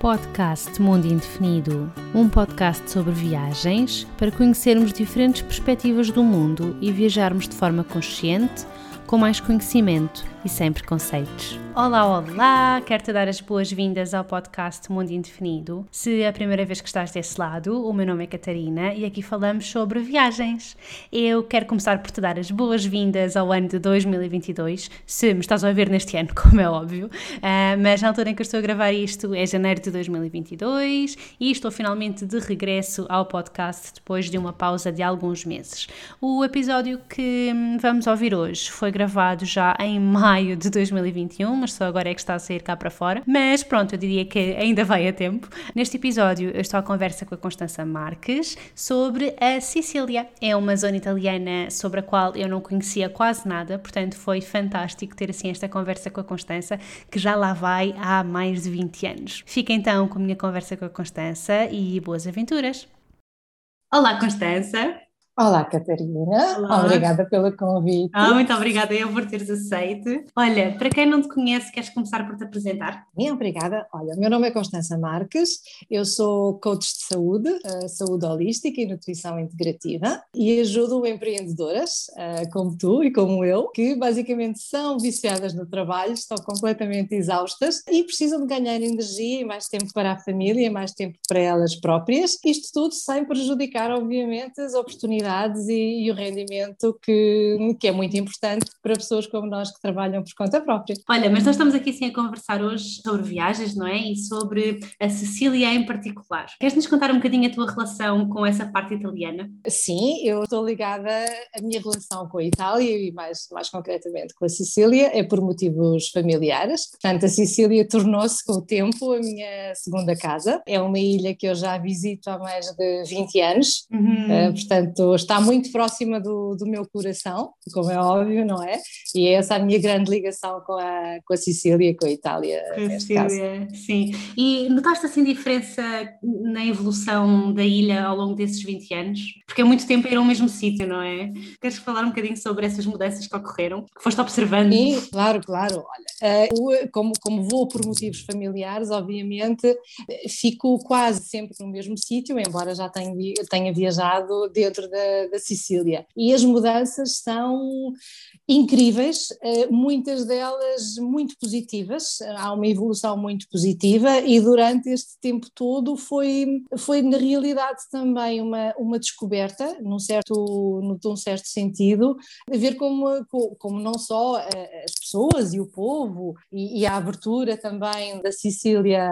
podcast Mundo Indefinido, um podcast sobre viagens para conhecermos diferentes perspectivas do mundo e viajarmos de forma consciente, com mais conhecimento e sem preconceitos. Olá, olá! Quero-te dar as boas-vindas ao podcast Mundo Indefinido. Se é a primeira vez que estás desse lado, o meu nome é Catarina e aqui falamos sobre viagens. Eu quero começar por te dar as boas-vindas ao ano de 2022, se me estás a ouvir neste ano, como é óbvio, uh, mas na altura em que eu estou a gravar isto é janeiro de 2022 e estou finalmente de regresso ao podcast depois de uma pausa de alguns meses. O episódio que hum, vamos ouvir hoje foi gravado já em maio maio de 2021, mas só agora é que está a sair cá para fora. Mas pronto, eu diria que ainda vai a tempo. Neste episódio eu estou à conversa com a Constança Marques sobre a Sicília. É uma zona italiana sobre a qual eu não conhecia quase nada, portanto foi fantástico ter assim esta conversa com a Constança, que já lá vai há mais de 20 anos. Fica então com a minha conversa com a Constança e boas aventuras! Olá, Constança! Olá, Catarina. Olá. Obrigada pelo convite. Ah, muito obrigada eu por teres aceito. Olha, para quem não te conhece, queres começar por te apresentar? Sim, obrigada. Olha, meu nome é Constança Marques, eu sou coach de saúde, uh, saúde holística e nutrição integrativa e ajudo empreendedoras, uh, como tu e como eu, que basicamente são viciadas no trabalho, estão completamente exaustas e precisam de ganhar energia e mais tempo para a família e mais tempo para elas próprias. Isto tudo sem prejudicar, obviamente, as oportunidades e, e, o rendimento que, que é muito importante para pessoas como nós que trabalham por conta própria. Olha, mas nós estamos aqui sim a conversar hoje sobre viagens, não é? E sobre a Sicília em particular. Queres-nos contar um bocadinho a tua relação com essa parte italiana? Sim, eu estou ligada, a minha relação com a Itália e mais, mais concretamente com a Sicília é por motivos familiares. Portanto, a Sicília tornou-se com o tempo a minha segunda casa. É uma ilha que eu já visito há mais de 20 anos, uhum. uh, portanto está muito próxima do, do meu coração, como é óbvio, não é? E é essa a minha grande ligação com a, com a Sicília com a Itália. Com a Sicília, sim. E notaste assim diferença na evolução da ilha ao longo desses 20 anos? Porque é muito tempo ir ao mesmo sítio, não é? Queres falar um bocadinho sobre essas mudanças que ocorreram, que foste observando? Sim, claro, claro. Olha, uh, como, como vou por motivos familiares, obviamente, fico quase sempre no mesmo sítio, embora já tenha, tenha viajado dentro da da, Sicília. E as mudanças são incríveis, eh, muitas delas muito positivas, há uma evolução muito positiva e durante este tempo todo foi, foi na realidade também uma, uma descoberta, num certo, num certo sentido, a ver como, como não só eh, as pessoas e o povo e, e a abertura também da Sicília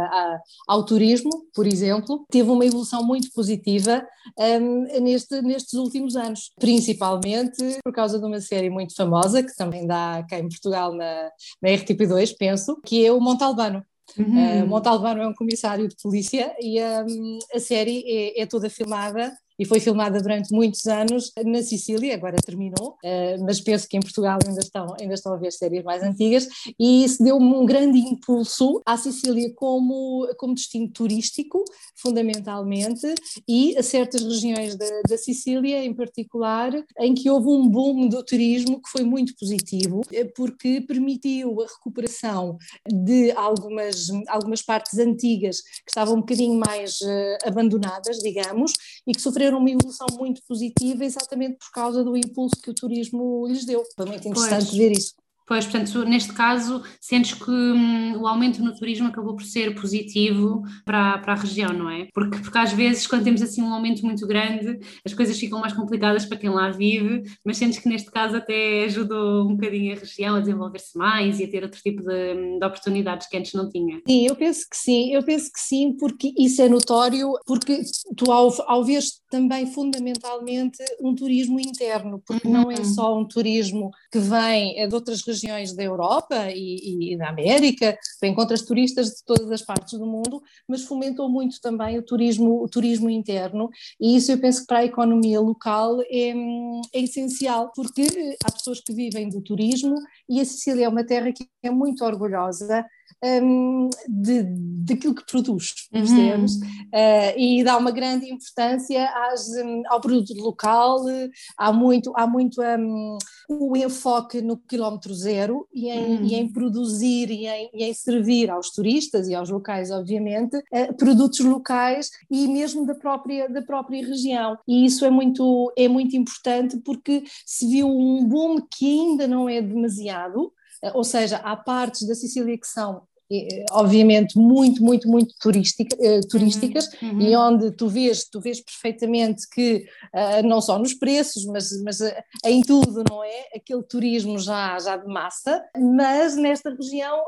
ao turismo, por exemplo, teve uma evolução muito positiva um, neste, nestes últimos anos, principalmente por causa de uma série muito famosa que também dá cá em Portugal na, na RTP2, penso, que é o Montalbano. Uhum. Uh, Montalbano é um comissário de polícia e um, a série é, é toda filmada e foi filmada durante muitos anos na Sicília, agora terminou, eh, mas penso que em Portugal ainda estão, ainda estão a ver séries mais antigas, e isso deu um grande impulso à Sicília como, como destino turístico, fundamentalmente, e a certas regiões da, da Sicília em particular, em que houve um boom do turismo que foi muito positivo, eh, porque permitiu a recuperação de algumas, algumas partes antigas que estavam um bocadinho mais uh, abandonadas, digamos, e que sofreram sofreram uma evolução muito positiva exatamente por causa do impulso que o turismo lhes deu. Foi muito interessante pois. ver isso. Pois, portanto, neste caso, sentes que hum, o aumento no turismo acabou por ser positivo para, para a região, não é? Porque, porque às vezes, quando temos assim um aumento muito grande, as coisas ficam mais complicadas para quem lá vive, mas sentes que neste caso até ajudou um bocadinho a região a desenvolver-se mais e a ter outro tipo de, de, oportunidades que antes não tinha. Sim, eu penso que sim, eu penso que sim, porque isso é notório, porque tu ao, ao ver também fundamentalmente um turismo interno, porque uhum. não é só um turismo que vem de outras regiões regiões da Europa e, e, da América, encontras turistas de todas as partes do mundo, mas fomentou muito também o turismo, o turismo interno e isso eu penso que para a economia local é, é essencial, porque há pessoas que vivem do turismo e a Sicília é uma terra que é muito orgulhosa um, de, daquilo que produz, uhum. Uhum. Uh, e dá uma grande importância às, um, ao produto local, há muito, há muito um, o enfoque no quilómetro zero e em, e em produzir e em, e em, servir aos turistas e aos locais, obviamente, uh, produtos locais e mesmo da própria, da própria região. E isso é muito, é muito importante porque se viu um boom que ainda não é demasiado, ou seja, há partes da Sicília que são eh, obviamente muito, muito, muito turística, uh, turísticas uhum, uhum. e onde tu vês, tu vês perfeitamente que uh, não só nos preços, mas, mas uh, em tudo, não é? Aquele turismo já, já de massa, mas nesta região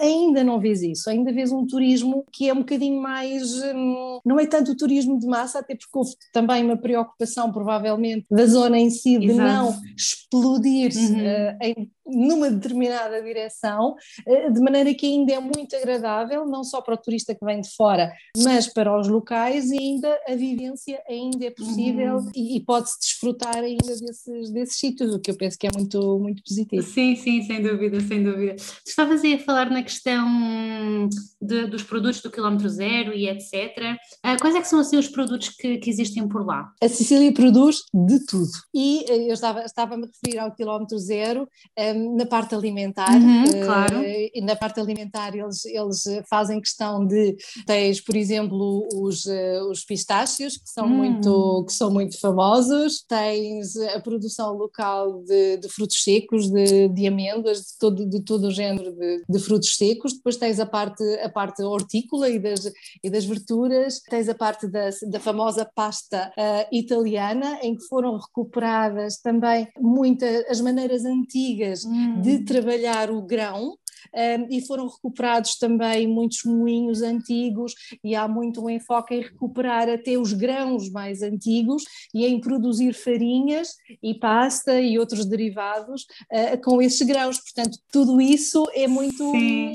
ainda não vês isso, ainda vês um turismo que é um bocadinho mais, um, não é tanto o turismo de massa, até porque houve também uma preocupação provavelmente da zona em si de Exato. não explodir uhum. em numa determinada direção, eh, de maneira que ainda é muito agradável, não só para o turista que vem de fora, mas para os locais e ainda a vivência ainda é possível uhum. e, e pode-se desfrutar ainda desses, desses sítios, o que eu penso que é muito, muito positivo. Sim, sim, sem dúvida, sem dúvida. Tu estavas aí a falar na questão de, dos produtos do quilómetro zero e etc. Ah, quais é que são assim os produtos que, que existem por lá? A Sicília produz de tudo e eh, eu estava, estava-me a referir ao quilómetro zero, na parte alimentar, uhum, uh, claro. e na parte alimentar eles, eles fazem questão de, tens por exemplo os, uh, os pistácios que são, uhum. muito, que são muito famosos, tens a produção local de, de frutos secos, de, de, amêndoas, de todo, de todo o género de, de, frutos secos, depois tens a parte, a parte hortícola e das, e das verduras, tens a parte da, da famosa pasta uh, italiana, em que foram recuperadas também muitas as maneiras antigas hum. de trabalhar o grão um, e foram recuperados também muitos moinhos antigos e há muito um enfoque em recuperar até os grãos mais antigos e em produzir farinhas e pasta e outros derivados uh, com esses grãos. Portanto, tudo isso é muito Sim.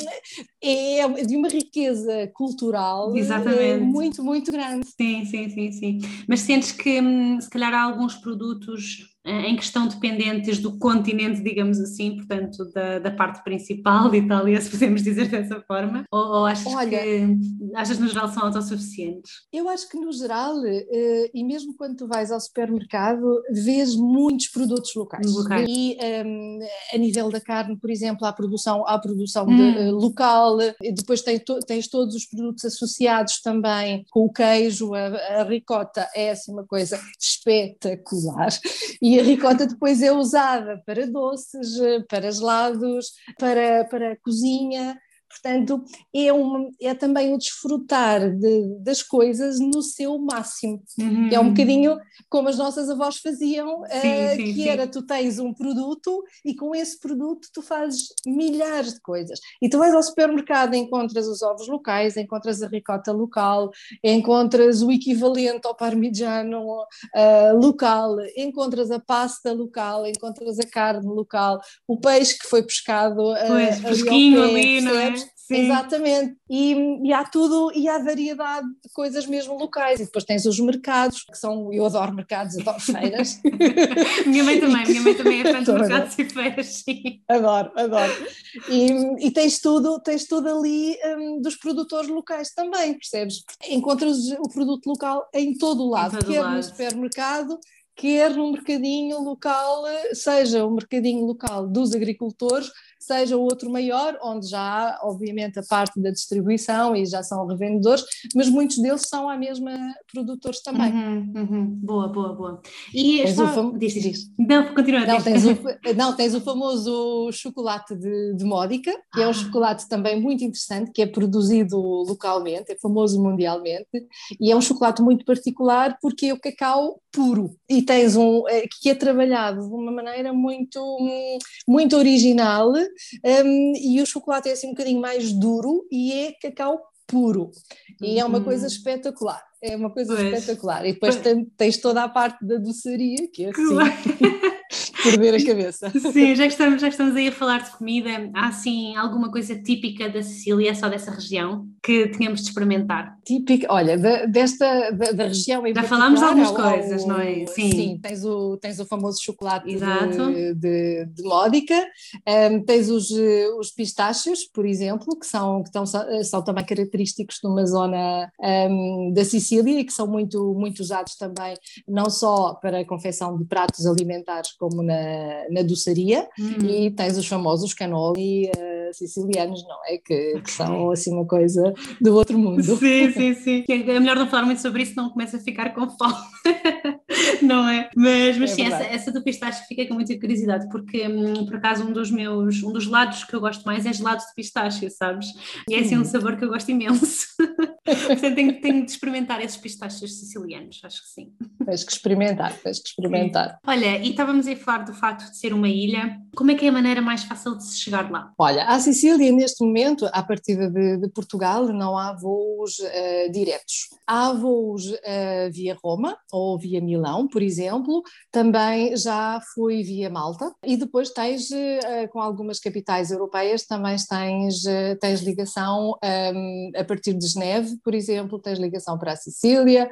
é de uma riqueza cultural Exatamente. muito, muito grande. Sim, sim, sim, sim. Mas sentes que hum, se calhar há alguns produtos em questão dependentes do continente, digamos assim, portanto, da, da parte principal de Itália, se podemos dizer dessa forma? Ou, ou achas Olha, que achas no geral são autossuficientes? Eu acho que no geral, eh, e mesmo quando tu vais ao supermercado, vês muitos produtos locais. locais. E um, ehm, a nível da carne, por exemplo, há produção, há produção hum. de, uh, local, depois tens, tens todos os produtos associados também com o queijo, a, a ricota é assim uma coisa espetacular. E a ricota depois é usada para doces, para gelados, para, para cozinha. Portanto, é, um, é também o desfrutar de, das coisas no seu máximo. Uhum. É um bocadinho como as nossas avós faziam, sim, uh, sim, que sim. era tu tens um produto e com esse produto tu fazes milhares de coisas. E tu vais ao supermercado encontras os ovos locais, encontras a ricota local, encontras o equivalente ao parmigiano uh, local, encontras a pasta local, encontras a carne local, o peixe que foi pescado uh, pois, ali, ali não é? Sim. Exatamente. E, e, há tudo, e há variedade de coisas mesmo locais. E depois tens os mercados, que são, eu adoro mercados, adoro feiras. minha mãe também, minha mãe também é fã de mercados e feiras, sim. Adoro, adoro. E, e tens tudo, tens tudo ali um, dos produtores locais também, percebes? Encontras o produto local em todo o lado, todo quer lado. no supermercado, quer no mercadinho local, seja o mercadinho local dos agricultores, seja outro maior, onde já há, obviamente, a parte da distribuição e já são revendedores, mas muitos deles são a mesma produtores também. Uhum, uhum. Boa, boa, boa. E tens só... o diz, diz. Não, continua. Não tens, o, não, tens o famoso chocolate de, de Módica, que ah. é um ah. chocolate também muito interessante, que é produzido localmente, é famoso mundialmente, e é um chocolate muito particular porque é o cacau puro e tens um eh, que é trabalhado de uma maneira muito muito original um, e o chocolate é assim um bocadinho mais duro e é cacau puro. E é uma coisa uhum. espetacular. É uma coisa pois. espetacular. E depois pois. tens toda a parte da doçaria, que é assim. perder a cabeça. Sim, já estamos, já estamos aí a falar de comida. Há assim alguma coisa típica da Sicília, só dessa região, que tínhamos de experimentar? Típica, olha, da, desta da, da região em Já falámos de algumas coisas, não é? Sim. Sim, tens o, tens o famoso chocolate Exato. de, de, de Módica, um, tens os, os pistácios, por exemplo, que são, que estão, são também característicos de uma zona um, da Sicília e que são muito, muito usados também, não só para a confecção de pratos alimentares, como na na, na doçaria uhum. e tens os famosos cannoli uh, sicilianos, não é? Que, que, são assim uma coisa do outro mundo. Sim, sim, sim. É melhor não falar muito sobre isso, não começa a ficar com fome. não é? Mas, mas é sim, essa, essa, do pistache fica com muita curiosidade, porque hum, por acaso um dos meus, um dos lados que eu gosto mais é gelado de pistache, sabes? E é assim um hum. sabor que eu gosto imenso. Portanto, tenho, tenho de experimentar esses pistachos sicilianos, acho que sim. Tens que experimentar, tens que experimentar. Sim. Olha, e estávamos a falar do facto de ser uma ilha, como é que é a maneira mais fácil de se chegar lá? Olha, a Sicília neste momento, à partida de, de Portugal, não há voos uh, diretos. Há voos uh, via Roma ou via Milão, por exemplo, também já fui via Malta. E depois tens uh, com algumas capitais europeias também tens, tens ligação um, a partir de Geneve, por exemplo, tens ligação para a Sicília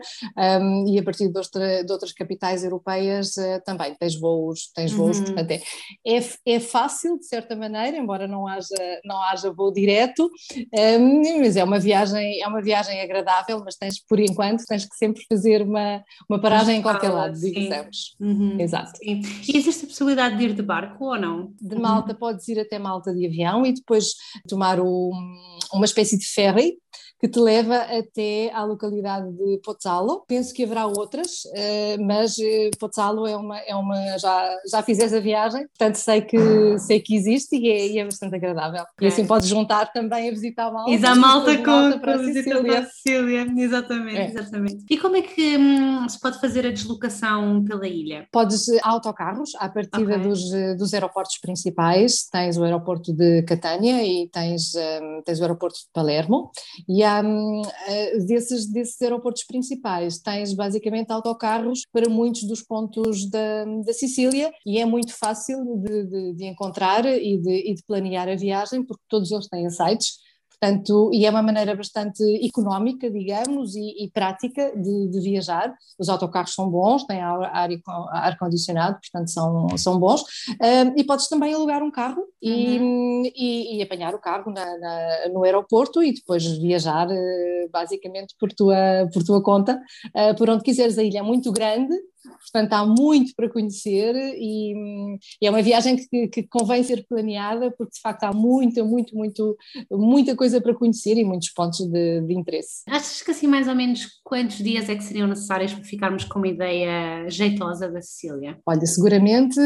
um, e a partir de, outra, de, outras capitais europeias uh, também tens voos, tens voos, uhum. portanto é, é, é, fácil de certa maneira, embora não haja, não haja voo direto, um, mas é uma viagem, é uma viagem agradável, mas tens, por enquanto, tens que sempre fazer uma, uma paragem em qualquer lado, digamos. Uhum. Exato. Sim. E existe a possibilidade de ir de barco ou não? De Malta uhum. podes ir até Malta de avião e depois tomar o, uma espécie de ferry que te leva até à localidade de Pozzallo. Penso que haverá outras, eh, mas eh, Pozzallo é uma, é uma já, já fiz essa viagem, portanto sei que, sei que existe e é, e é bastante agradável. Okay. E assim podes juntar também a visitar Malta. Exato, Malta com, para a Sicília. Sicília. Exatamente, é. exatamente. E como é que hum, se pode fazer a deslocação pela ilha? Podes autocarros, à partida okay. dos, dos aeroportos principais, tens o aeroporto de Catânia e tens, um, tens o aeroporto de Palermo, e há, um, eh, desses, desses aeroportos principais, tens basicamente autocarros para muitos dos pontos da, da Sicília e é muito fácil de, de, de encontrar e de, e de planear a viagem, porque todos eles têm sites Portanto, e é uma maneira bastante económica, digamos, e, e prática de, de, viajar. Os autocarros são bons, têm ar-condicionado, portanto são, são bons. e podes também alugar um carro e, uhum. e, e apanhar o carro na, na, no aeroporto e depois viajar uh, basicamente por tua, por tua conta, uh, por onde quiseres. A ilha é muito grande, portanto há muito para conhecer e, e é uma viagem que, que, convém ser planeada porque de facto há muita, muito, muito, muita coisa para conhecer e muitos pontos de, de interesse. Achas que assim mais ou menos quantos dias é que seriam necessários para ficarmos com uma ideia jeitosa da Sicília? Olha, seguramente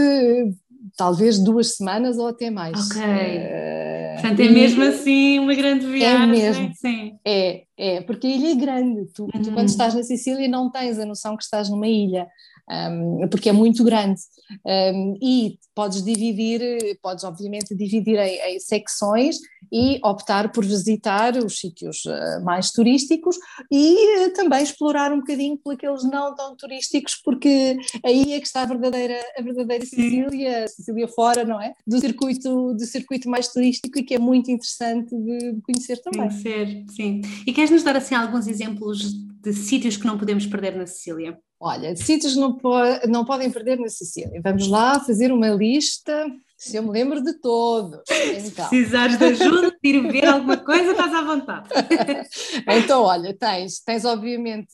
talvez duas semanas ou até mais. Ok. Uh, Portanto, é mesmo assim uma grande é viagem. É mesmo. Sim. É, é, porque a ilha é grande. Tu, uhum. tu, quando estás na Sicília, não tens a noção que estás numa ilha um, porque é muito grande. Um, e podes dividir, podes obviamente dividir em, em, secções e optar por visitar os sítios uh, mais turísticos e uh, também explorar um bocadinho por aqueles não tão turísticos, porque aí é que está a verdadeira, a verdadeira Sicília, Sicília fora, não é? Do circuito, do circuito mais turístico e que é muito interessante de, conhecer também. Conhecer, sim. E queres nos dar assim alguns exemplos de sítios que não podemos perder na Sicília? Olha, sítios não, po não podem perder na Sicília. Vamos lá fazer uma lista, se eu me lembro de todos. Então. Se precisares de ajuda, ir ver alguma coisa, estás à vontade. então, olha, tens, tens obviamente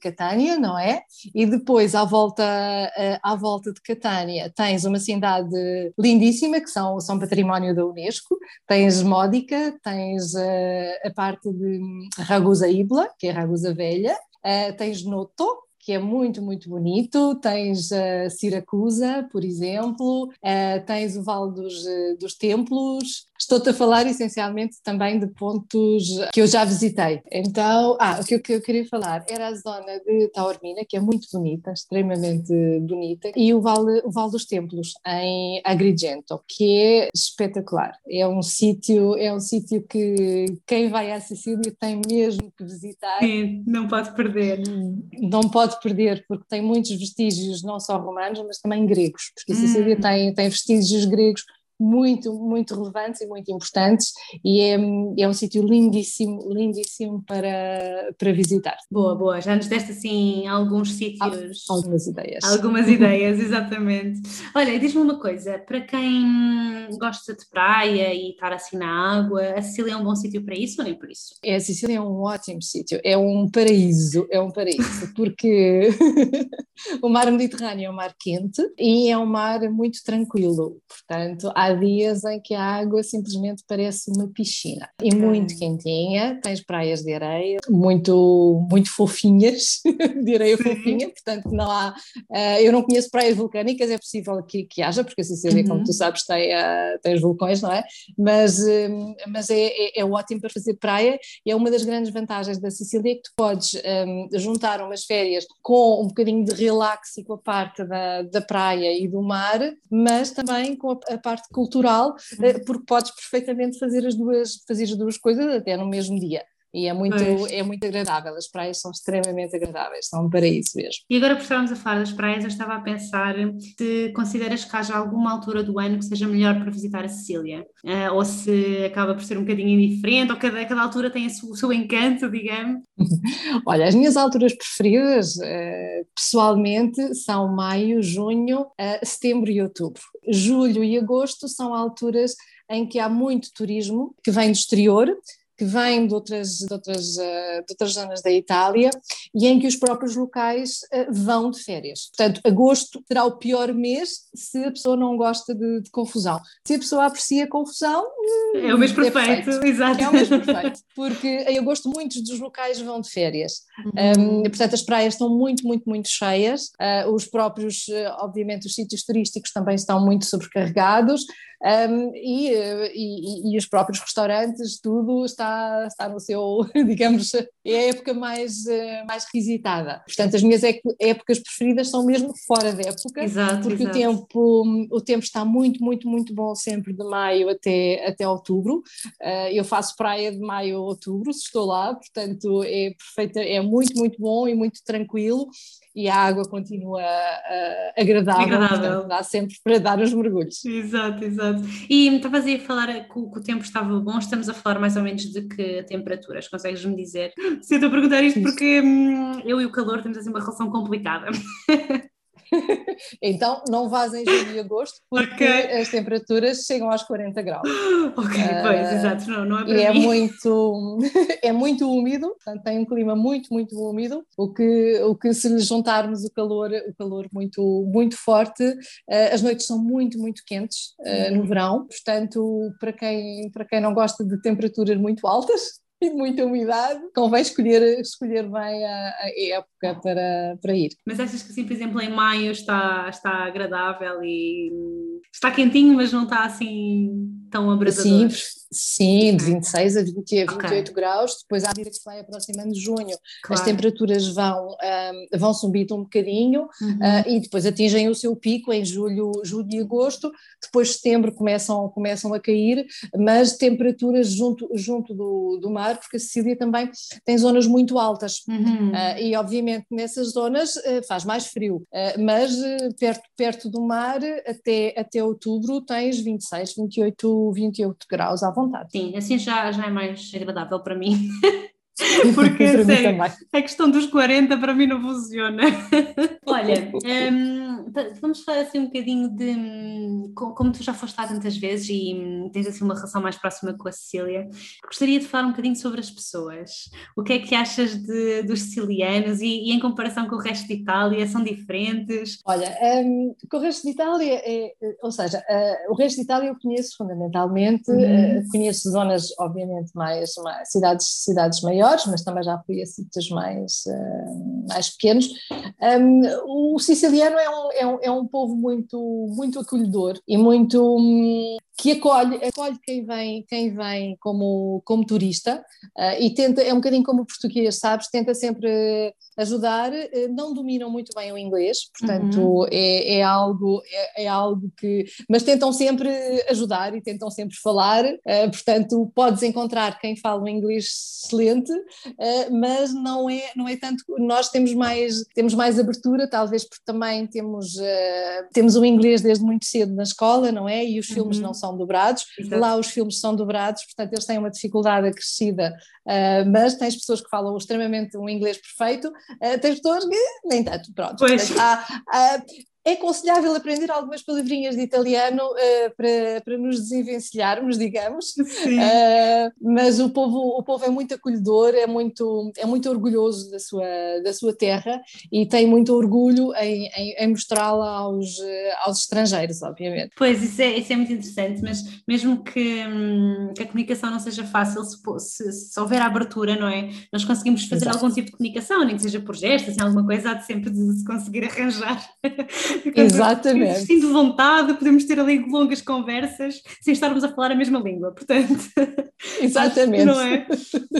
Catânia, não é? E depois, à volta, eh, à volta de Catânia, tens uma cidade lindíssima, que são, são património da Unesco. Tens Módica, tens uh, a parte de Ragusa Ibla, que é Ragusa Velha. Uh, tens Noto, que é muito, muito bonito. Tens uh, Siracusa, por exemplo, uh, tens o Vale dos, uh, dos Templos, Estou-te a falar essencialmente também de pontos que eu já visitei. Então, ah, o que eu, que eu queria falar era a zona de Taormina, que é muito bonita, extremamente bonita, e o Vale, o vale dos Templos, em Agrigento, que é espetacular. É um sítio, é um sítio que quem vai à Sicília tem mesmo que visitar. Sim, não pode perder. Não pode perder, porque tem muitos vestígios, não só romanos, mas também gregos, porque a Sicília hum. tem, tem vestígios gregos muito, muito relevantes e muito importantes e é, é um sítio lindíssimo, lindíssimo para, para visitar. Boa, boa, já nos deste assim alguns sítios. Algumas ideias. Algumas ideias, exatamente. Olha, diz-me uma coisa, para quem gosta de praia e estar assim na água, a Sicília é um bom sítio para isso ou nem por isso? É, a Sicília é um ótimo sítio, é um paraíso, é um paraíso, porque o mar Mediterrâneo é um mar quente e é um mar muito tranquilo, portanto há dias em que a água simplesmente parece uma piscina e muito quentinha, tens praias de areia muito, muito fofinhas, de areia Sim. fofinha, portanto não há, uh, eu não conheço praias vulcânicas, é possível que, que haja, porque a Sicília, uhum. como tu sabes, tem, uh, tem os vulcões, não é? Mas, uh, mas é, é, é, ótimo para fazer praia e é uma das grandes vantagens da Sicília que tu podes um, juntar umas férias com um bocadinho de relax e com a parte da, da praia e do mar, mas também com a, a parte cultural, uh, porque podes perfeitamente fazer as duas, fazer as duas coisas até no mesmo dia. E é muito, é muito agradável, as praias são extremamente agradáveis, são um paraíso mesmo. E agora por estarmos a falar das praias, eu estava a pensar se consideras que haja alguma altura do ano que seja melhor para visitar a Sicília, uh, ou se acaba por ser um bocadinho indiferente, ou cada, cada altura tem o seu encanto, digamos. Olha, as minhas alturas preferidas, uh, pessoalmente, são maio, junho, uh, setembro e outubro. Julho e agosto são alturas em que há muito turismo que vem do exterior, que vêm de outras, de, outras, eh, de outras zonas da Itália e em que os próprios locais eh, vão de férias. Portanto, agosto será o pior mês se a pessoa não gosta de, de confusão. Se a pessoa aprecia confusão, é o mês é perfeito, perfeito. exato. É o mês perfeito, porque em agosto muitos dos locais vão de férias. Uhum. Um, portanto, as praias estão muito, muito, muito cheias. Uh, os próprios, obviamente, os sítios turísticos também estão muito sobrecarregados. Um, e, e, e, os próprios restaurantes, tudo está, está no seu, digamos, é a época mais, eh, mais revisitada. Portanto, as minhas épocas preferidas são mesmo fora da época, exato, porque exato. O, tempo, o tempo está muito, muito, muito bom sempre de maio até, até outubro. Uh, eu faço praia de maio a outubro, se estou lá, portanto é perfeita, é muito, muito bom e muito tranquilo e a água continua uh, agradável, agradável. Portanto, dá sempre para dar os mergulhos. Exato, exato. E estavas aí a falar que, que, o tempo estava bom, estamos a falar mais ou menos de que temperaturas, consegues-me dizer? Se eu estou a perguntar isto porque hum, eu e o calor temos assim uma relação complicada. então não vás em julho e agosto porque okay. as temperaturas chegam aos 40 graus. Ok, uh, pois, exato, não, não é para E é mim. é muito, é muito úmido, portanto tem um clima muito, muito úmido, o que, o que se lhe juntarmos o calor, o calor muito, muito forte, uh, as noites são muito, muito quentes uh, no verão, portanto para quem, para quem não gosta de temperaturas muito altas, e muita umidade, convém escolher, escolher bem a, a, época para, para ir. Mas achas que assim, por exemplo, em maio está, está agradável e está quentinho, mas não está assim tão abrasador? Sim, sim de 26 a, 20, a 28 okay. graus, depois à medida que se vai aproximando de junho, claro. as temperaturas vão, um, vão subindo um bocadinho uhum. uh, e depois atingem o seu pico em julho, julho e agosto, depois setembro começam, começam a cair, mas temperaturas junto, junto do, do mar, porque a Sicília também tem zonas muito altas uhum. uh, e obviamente nessas zonas uh, faz mais frio, mas perto, perto do mar até, até outubro tens 26, 28, 28 graus à vontade. Sim, assim já, já é mais agradável para mim. Porque sério, a questão dos 40 para mim não funciona. Olha, um, vamos falar assim um bocadinho de como tu já foste lá tantas vezes e hum, tens assim uma relação mais próxima com a Sicília, gostaria de falar um bocadinho sobre as pessoas. O que é que achas de, dos sicilianos e, e, em comparação com o resto de Itália, são diferentes? Olha, um, com o resto de Itália, é, ou seja, uh, o resto de Itália eu conheço fundamentalmente, uhum. uh, conheço zonas obviamente mais, mais cidades, cidades maiores, maiores, mas também já fui a sítios mais, uh, mais pequenos. Um, o siciliano é um, é um, é um povo muito, muito acolhedor e muito. Que acolhe, acolhe quem vem, quem vem como, como turista uh, e tenta, é um bocadinho como o português, sabes? Tenta sempre ajudar, uh, não dominam muito bem o inglês, portanto uhum. é, é, algo, é, é, algo que. Mas tentam sempre ajudar e tentam sempre falar, uh, portanto podes encontrar quem fala um inglês excelente, mas não é, não é tanto. Nós temos mais, temos mais abertura, talvez porque também temos, temos o inglês desde muito cedo na escola, não é? E os filmes uhum. não são são dobrados, Exato. lá os filmes são dobrados, portanto eles têm uma dificuldade acrescida, uh, mas tens pessoas que falam extremamente um inglês perfeito, uh, tens pessoas que nem tanto, pronto. Pois. Há, há, é aconselhável aprender algumas palavrinhas de italiano uh, para, para nos desenvencilharmos, digamos, uh, mas o povo, o povo é muito acolhedor, é muito, é muito orgulhoso da sua, da sua terra e tem muito orgulho em, em, em mostrá-la aos, eh, aos estrangeiros, obviamente. Pois, isso é, isso é muito interessante, mas mesmo que, hum, que a comunicação não seja fácil, se, se, se, houver abertura, não é? Nós conseguimos fazer Exato. algum tipo de comunicação, nem que seja por gestos, assim, alguma coisa, há de sempre de se conseguir arranjar Exatamente. Sentindo vontade, podemos ter ali longas conversas sem estarmos a falar a mesma língua, portanto. Exatamente. Não é?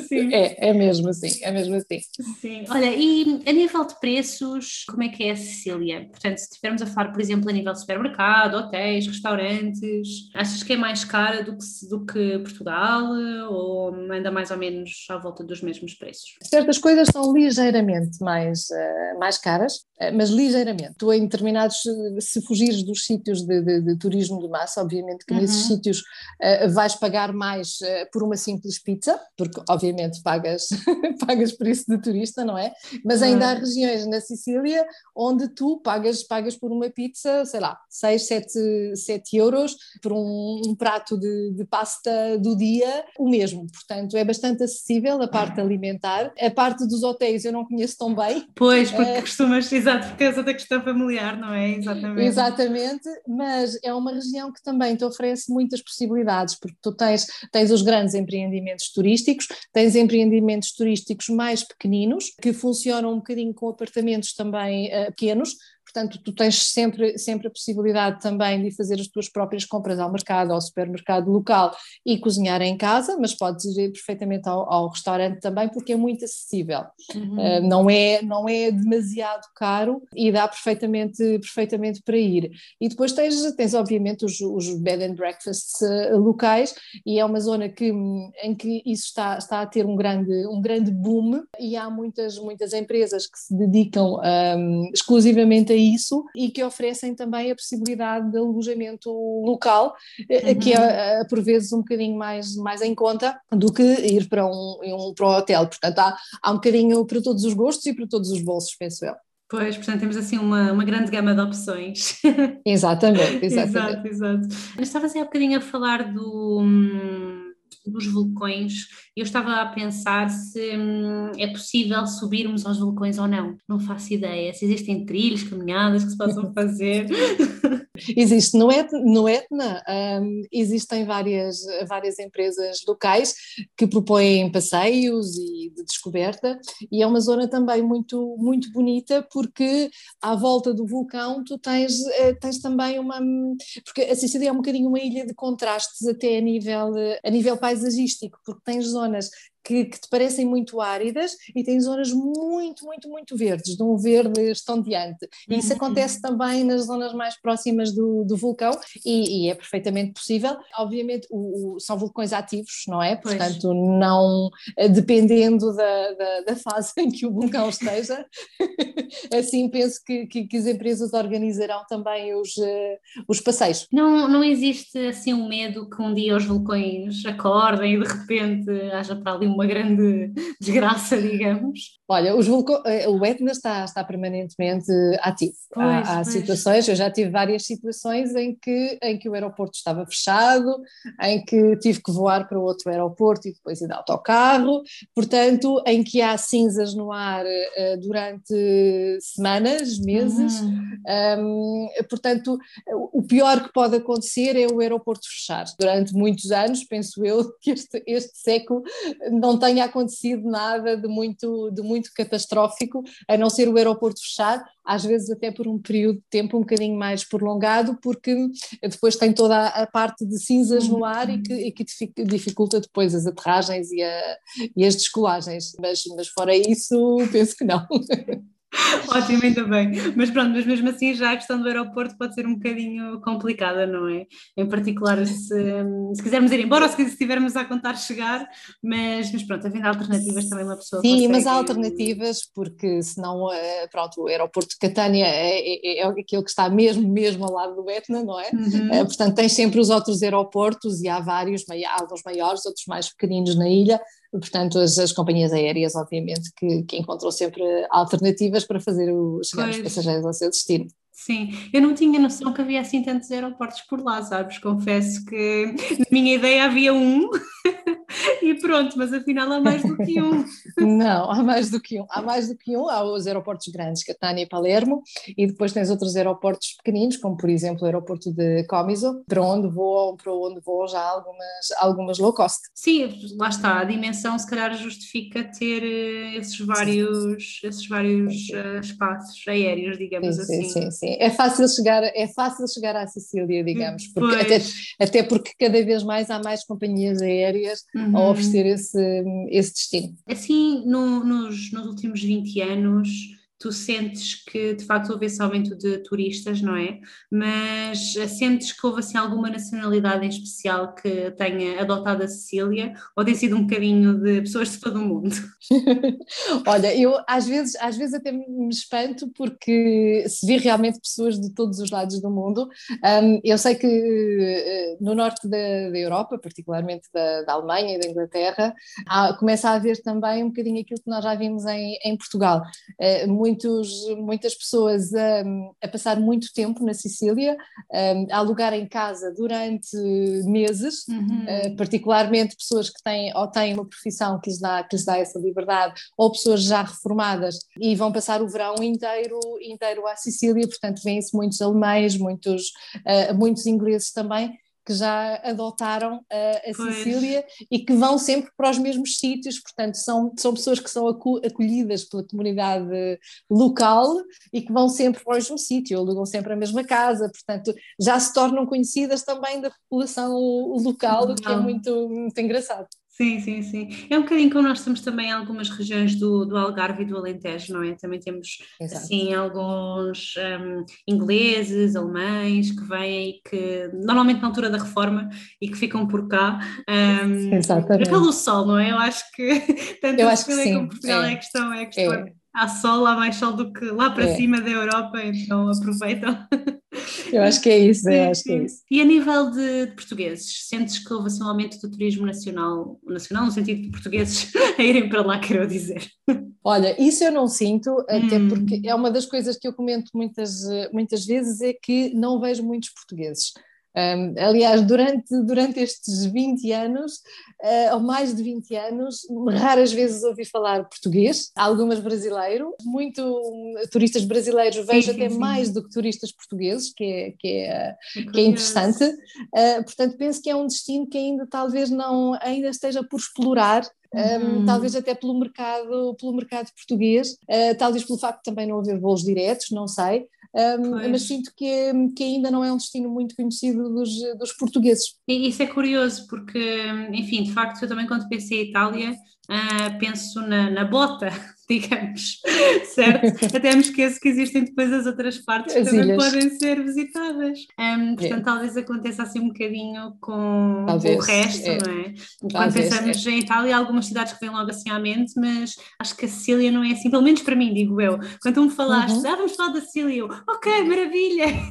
Sim. É, é mesmo assim, é mesmo assim. Sim. Olha, e a nível de preços, como é que é a Sicília? Portanto, se estivermos a falar, por exemplo, a nível de supermercado, hotéis, restaurantes, achas que é mais cara do que, do que Portugal ou anda mais ou menos à volta dos mesmos preços? Certas coisas são ligeiramente mais, uh, mais caras, mas ligeiramente. Tu em determinados se fugires dos sítios de, de, de, turismo de massa, obviamente que uhum. nesses sítios uh, vais pagar mais uh, por uma simples pizza, porque obviamente pagas, pagas preço de turista, não é? Mas ainda uhum. há regiões na Sicília onde tu pagas, pagas por uma pizza, sei lá, 6, 7, 7 euros por um, um prato de, de pasta do dia, o mesmo. Portanto, é bastante acessível a parte alimentar. A parte dos hotéis eu não conheço tão bem. Pois, porque uh, costumas, exato, por causa da questão familiar, não é? Exatamente. Exatamente, mas é uma região que também te oferece muitas possibilidades, porque tu tens, tens os grandes empreendimentos turísticos, tens empreendimentos turísticos mais pequeninos, que funcionam um bocadinho com apartamentos também uh, pequenos, portanto tu tens sempre, sempre a possibilidade também de fazer as tuas próprias compras ao mercado, ao supermercado local e cozinhar em casa, mas podes ir perfeitamente ao, ao restaurante também porque é muito acessível, uhum. uh, não, é, não é demasiado caro e dá perfeitamente, perfeitamente para ir. E depois tens, tens obviamente os, os bed and breakfasts uh, locais e é uma zona que, em que isso está, está a ter um grande, um grande boom e há muitas, muitas empresas que se dedicam um, exclusivamente a isso e que oferecem também a possibilidade de alojamento local, uhum. que é eh, por vezes um bocadinho mais, mais em conta do que ir para um, um, para um hotel. Portanto, há, há um bocadinho para todos os gostos e para todos os bolsos, penso eu. Pois, portanto, temos assim uma, uma grande gama de opções. Exatamente, exatamente. exato, exato. Estavas aí há bocadinho a falar do. Hum, dos vulcões, eu estava a pensar se hum, é possível subirmos aos vulcões ou não. Não faço ideia. Se existem trilhos, caminhadas que se possam fazer. Existe no Etna, no Etna um, existem várias, várias empresas locais que propõem passeios e de descoberta e é uma zona também muito, muito bonita porque à volta do vulcão tu tens, eh, tens também uma... porque a Sicília é um bocadinho uma ilha de contrastes até a nível, a nível paisagístico, porque tens zonas one is que, que, te parecem muito áridas e tem zonas muito, muito, muito verdes, de um verde estonteante. E isso uhum. acontece também nas zonas mais próximas do, do vulcão e, e, é perfeitamente possível. Obviamente, o, o, são vulcões ativos, não é? Pois. Portanto, não dependendo da, da, da, fase em que o vulcão esteja, assim penso que, que, que, as empresas organizarão também os, uh, os passeios. Não, não existe assim um medo que um dia os vulcões acordem e de repente haja para ali uma grande desgraça, digamos. Olha. Eh, o Etna está, está permanentemente ativo. Pois, há, há situações, eu já tive várias situações em que, em que o aeroporto estava fechado, em que tive que voar para outro aeroporto e depois ir de autocarro, portanto, em que há cinzas no ar uh, durante semanas, meses. Uhum. Um, portanto, o pior que pode acontecer é o aeroporto fechar. Durante muitos anos, penso eu, que este, este século não tenha acontecido nada de muito, de muito catastrófico, a não ser o aeroporto fechar, às vezes até por um período de tempo um bocadinho mais prolongado, porque depois tem toda a parte de cinzas no ar e que, e que dificulta depois as aterragens e, a, e as descolagens, mas, mas fora isso, penso que não. Ótimo, ainda bem. Mas pronto, mas mesmo assim já a questão do aeroporto pode ser um bocadinho complicada, não é? Em particular se, se quisermos ir embora ou se estivermos a contar chegar, mas, mas pronto, havendo alternativas também uma pessoa Sim, consegue... mas há alternativas porque senão, eh, pronto, o aeroporto de Catânia é, é, é aquele que está mesmo, mesmo ao lado do Etna, não é? Uhum. Eh, portanto, tens sempre os outros aeroportos e há vários, alguns maiores, outros mais pequeninos na ilha, Portanto, as, as, companhias aéreas, obviamente, que, que, encontram sempre alternativas para fazer o, chegar pois. os passageiros ao seu destino. Sim, eu não tinha noção que havia assim tantos aeroportos por lá, sabes? Confesso que na minha ideia havia um e pronto, mas afinal há mais do que um. Não, há mais do que um. Há mais do que um. Há os aeroportos grandes, Catania e Palermo, e depois tens outros aeroportos pequeninos, como por exemplo o aeroporto de Comiso, para onde voam, para onde voam já algumas, algumas low cost. Sim, lá está, a dimensão se calhar justifica ter eh, esses vários, esses vários uh, espaços aéreos, digamos sim, assim. Sim, sim, sim. É fácil chegar, é fácil chegar à Sicília, digamos, porque até, até porque cada vez mais há mais companhias aéreas uhum. a oferecer esse, esse destino. Assim, no, nos, nos últimos 20 anos, tu sentes que de facto houve esse aumento de turistas, não é? Mas eh, sentes que houve assim alguma nacionalidade em especial que tenha adotado a Sicília ou tem sido um bocadinho de pessoas de todo o mundo? Olha, eu às vezes, às vezes até me espanto porque se vê realmente pessoas de todos os lados do mundo. Um, eu sei que eh, no norte da, da Europa, particularmente da, da, Alemanha e da Inglaterra, há, começa a haver também um bocadinho aquilo que nós já vimos em, em Portugal. Uh, muitos, muitas pessoas a, a passar muito tempo na Sicília, a, a alugar em casa durante meses, uhum. uh, particularmente pessoas que têm ou têm uma profissão que lhes, dá, que lhes dá essa liberdade, ou pessoas já reformadas e vão passar o verão inteiro, inteiro à Sicília, portanto vêm-se muitos alemães, muitos, uh, muitos ingleses também, que já adotaram a, a Sicília e que vão sempre para os mesmos sítios, portanto, são, são pessoas que são acolhidas pela comunidade local e que vão sempre para o mesmo sítio, alugam sempre a mesma casa, portanto, já se tornam conhecidas também da população local, o que é muito, muito engraçado. Sim, sim, sim. É um bocadinho como nós temos também algumas regiões do, do Algarve e do Alentejo, não é? Também temos, Exato. assim, alguns um, ingleses, alemães que vêm que, normalmente na altura da reforma, e que ficam por cá. Um, Exatamente. Pelo sol, não é? Eu acho que tanto Eu acho que sim. como Portugal é, é a questão, é a questão. É. Há sol, há mais sol do que lá para é. cima da Europa, então aproveitam. Eu acho que é isso, eu acho que é isso. E a nível de, de portugueses, sentes que houve assim, um aumento do turismo nacional, nacional no sentido de portugueses a irem para lá, quero dizer? Olha, isso eu não sinto, até hum. porque é uma das coisas que eu comento muitas, muitas vezes, é que não vejo muitos portugueses. Um, aliás, durante, durante estes 20 anos, uh, ou mais de 20 anos, raras vezes ouvi falar português, algumas brasileiro, muito um, turistas brasileiros, vejo sim, até sim, mais do que turistas portugueses, que é, que é, que é interessante. Uh, portanto, penso que é um destino que ainda talvez não ainda esteja por explorar um, uhum. talvez até pelo mercado, pelo mercado português, uh, talvez pelo facto de também não haver voos diretos, não sei, um, mas sinto que, que ainda não é um destino muito conhecido dos, dos portugueses. E isso é curioso, porque, enfim, de facto, eu também quando pensei em Itália, uh, penso na, na bota, digamos, certo? Até me esqueço que existem depois as outras partes que também ilhas. podem ser visitadas. Um, portanto, é. talvez aconteça assim um bocadinho com talvez, o resto, é. não é? Quando talvez, pensamos é. em Itália, há algumas cidades que vêm logo assim à mente, mas acho que a Sicília não é assim, pelo menos para mim, digo eu. Quando tu me falaste, uhum. ah, vamos falar da Sicília, eu, ok, maravilha!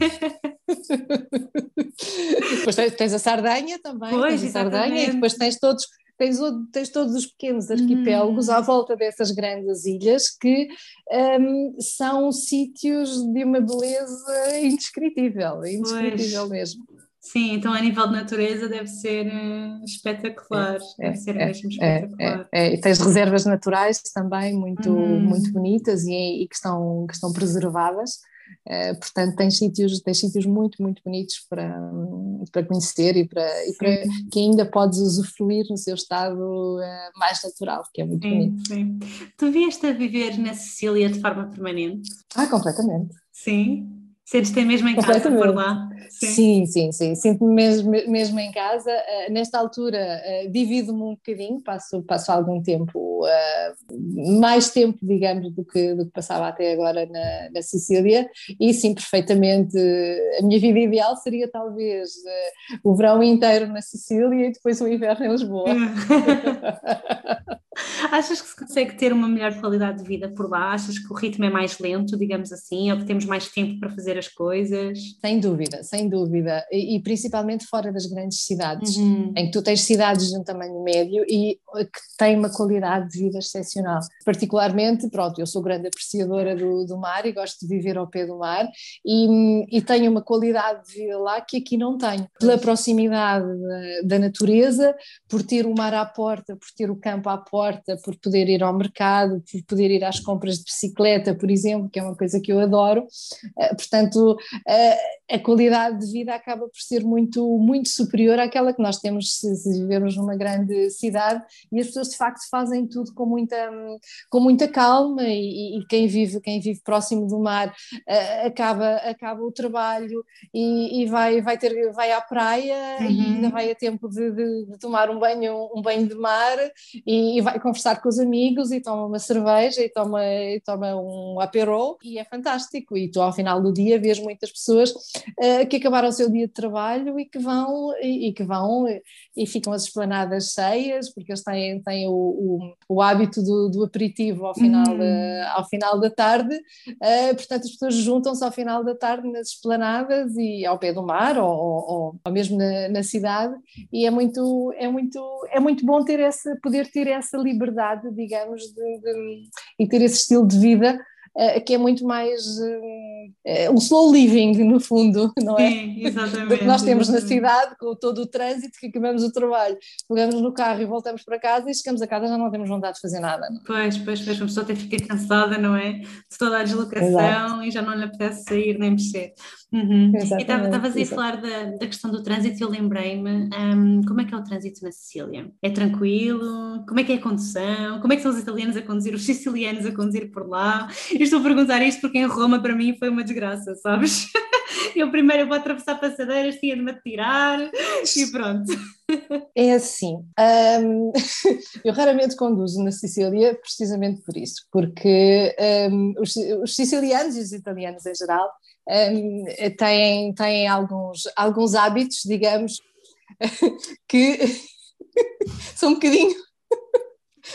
depois tens, tens, a Sardanha também, pois, tens a Sardanha e depois tens todos tens, tens todos os pequenos arquipélagos hum. à volta dessas grandes ilhas que um, são sítios de uma beleza indescritível, indescritível pois. mesmo. Sim, então a nível de natureza deve ser uh, espetacular, é, deve é, ser é, mesmo é, espetacular. É, e tens reservas naturais também muito, hum. muito bonitas e, e, que, estão, que estão preservadas. Uh, portanto, tem sítios, tem sítios muito, muito bonitos para, para conhecer e para, e para que ainda podes usufruir no seu estado uh, mais natural, que é muito sim, bonito. Sim. Tu vieste a viver na Sicília de forma permanente? Ah, completamente. Sim. Sentes-te mesmo em casa por lá? Sim, sim, sim. Sinto-me mesmo, mesmo em casa. Uh, nesta altura, uh, divido-me um bocadinho, passo, passo algum tempo, uh, mais tempo, digamos, do que, do que passava até agora na, na Sicília, e sim, perfeitamente. A minha vida ideal seria talvez o verão inteiro na Sicília e depois o inverno em Lisboa. Achas que se consegue ter uma melhor qualidade de vida por lá? Achas que o ritmo é mais lento, digamos assim, ou que temos mais tempo para fazer as coisas? Sem dúvida, sem dúvida. E, e principalmente fora das grandes cidades, uhum. em que tu tens cidades de um tamanho médio e que têm uma qualidade de vida excepcional. Particularmente, pronto, eu sou grande apreciadora do, do mar e gosto de viver ao pé do mar e, e tenho uma qualidade de vida lá que aqui não tenho. Pela proximidade da, da natureza, por ter o mar à porta, por ter o campo à porta, por poder ir ao mercado, por poder ir às compras de bicicleta, por exemplo, que é uma coisa que eu adoro. Uh, portanto, uh, a qualidade de vida acaba por ser muito, muito superior àquela que nós temos se, vivemos numa grande cidade e as pessoas de facto fazem tudo com muita, com muita calma e, e quem vive quem vive próximo do mar uh, acaba acaba o trabalho e, e, vai vai ter vai à praia uhum. e ainda vai a tempo de, de, de, tomar um banho um banho de mar e, e, vai conversar com os amigos e toma uma cerveja e toma e toma um aperol e é fantástico. E tu ao final do dia vês muitas pessoas uh, que acabaram o seu dia de trabalho e que vão e, e que vão e ficam as esplanadas cheias porque eles têm, têm o, o, o hábito do, do, aperitivo ao final, uhum. da, ao final da tarde, uh, portanto as pessoas juntam-se ao final da tarde nas esplanadas e ao pé do mar ou, ou, ou mesmo na, na, cidade. E é muito, é muito, é muito bom ter essa, poder ter essa liberdade, digamos, de, de, e ter esse estilo de vida uh, que é muito mais uh, um slow living, no fundo, não é? Sim, exatamente. Do que nós temos exatamente. na cidade, com todo o trânsito, que acabamos o trabalho, pegamos no carro e voltamos para casa e chegamos a casa já não temos vontade de fazer nada. Não? É? Pois, pois, pois, uma pessoa até fica cansada, não é? De toda a deslocação Exato. e já não lhe apetece sair nem mexer. Uhum. E estavas aí a falar da, da, questão do trânsito e eu lembrei-me um, como é que é o trânsito na Sicília? É tranquilo? Como é que é a condução? Como é que são os italianos a conduzir, os sicilianos a conduzir por lá? Eu estou a perguntar isto porque em Roma para mim foi uma desgraça, sabes? Eu primeiro vou atravessar passadeiras, tinha de me tirar e pronto. É assim, um, eu raramente conduzo na Sicília precisamente por isso, porque um, os, os, sicilianos e os italianos em geral têm, têm alguns, alguns hábitos, digamos, que são um bocadinho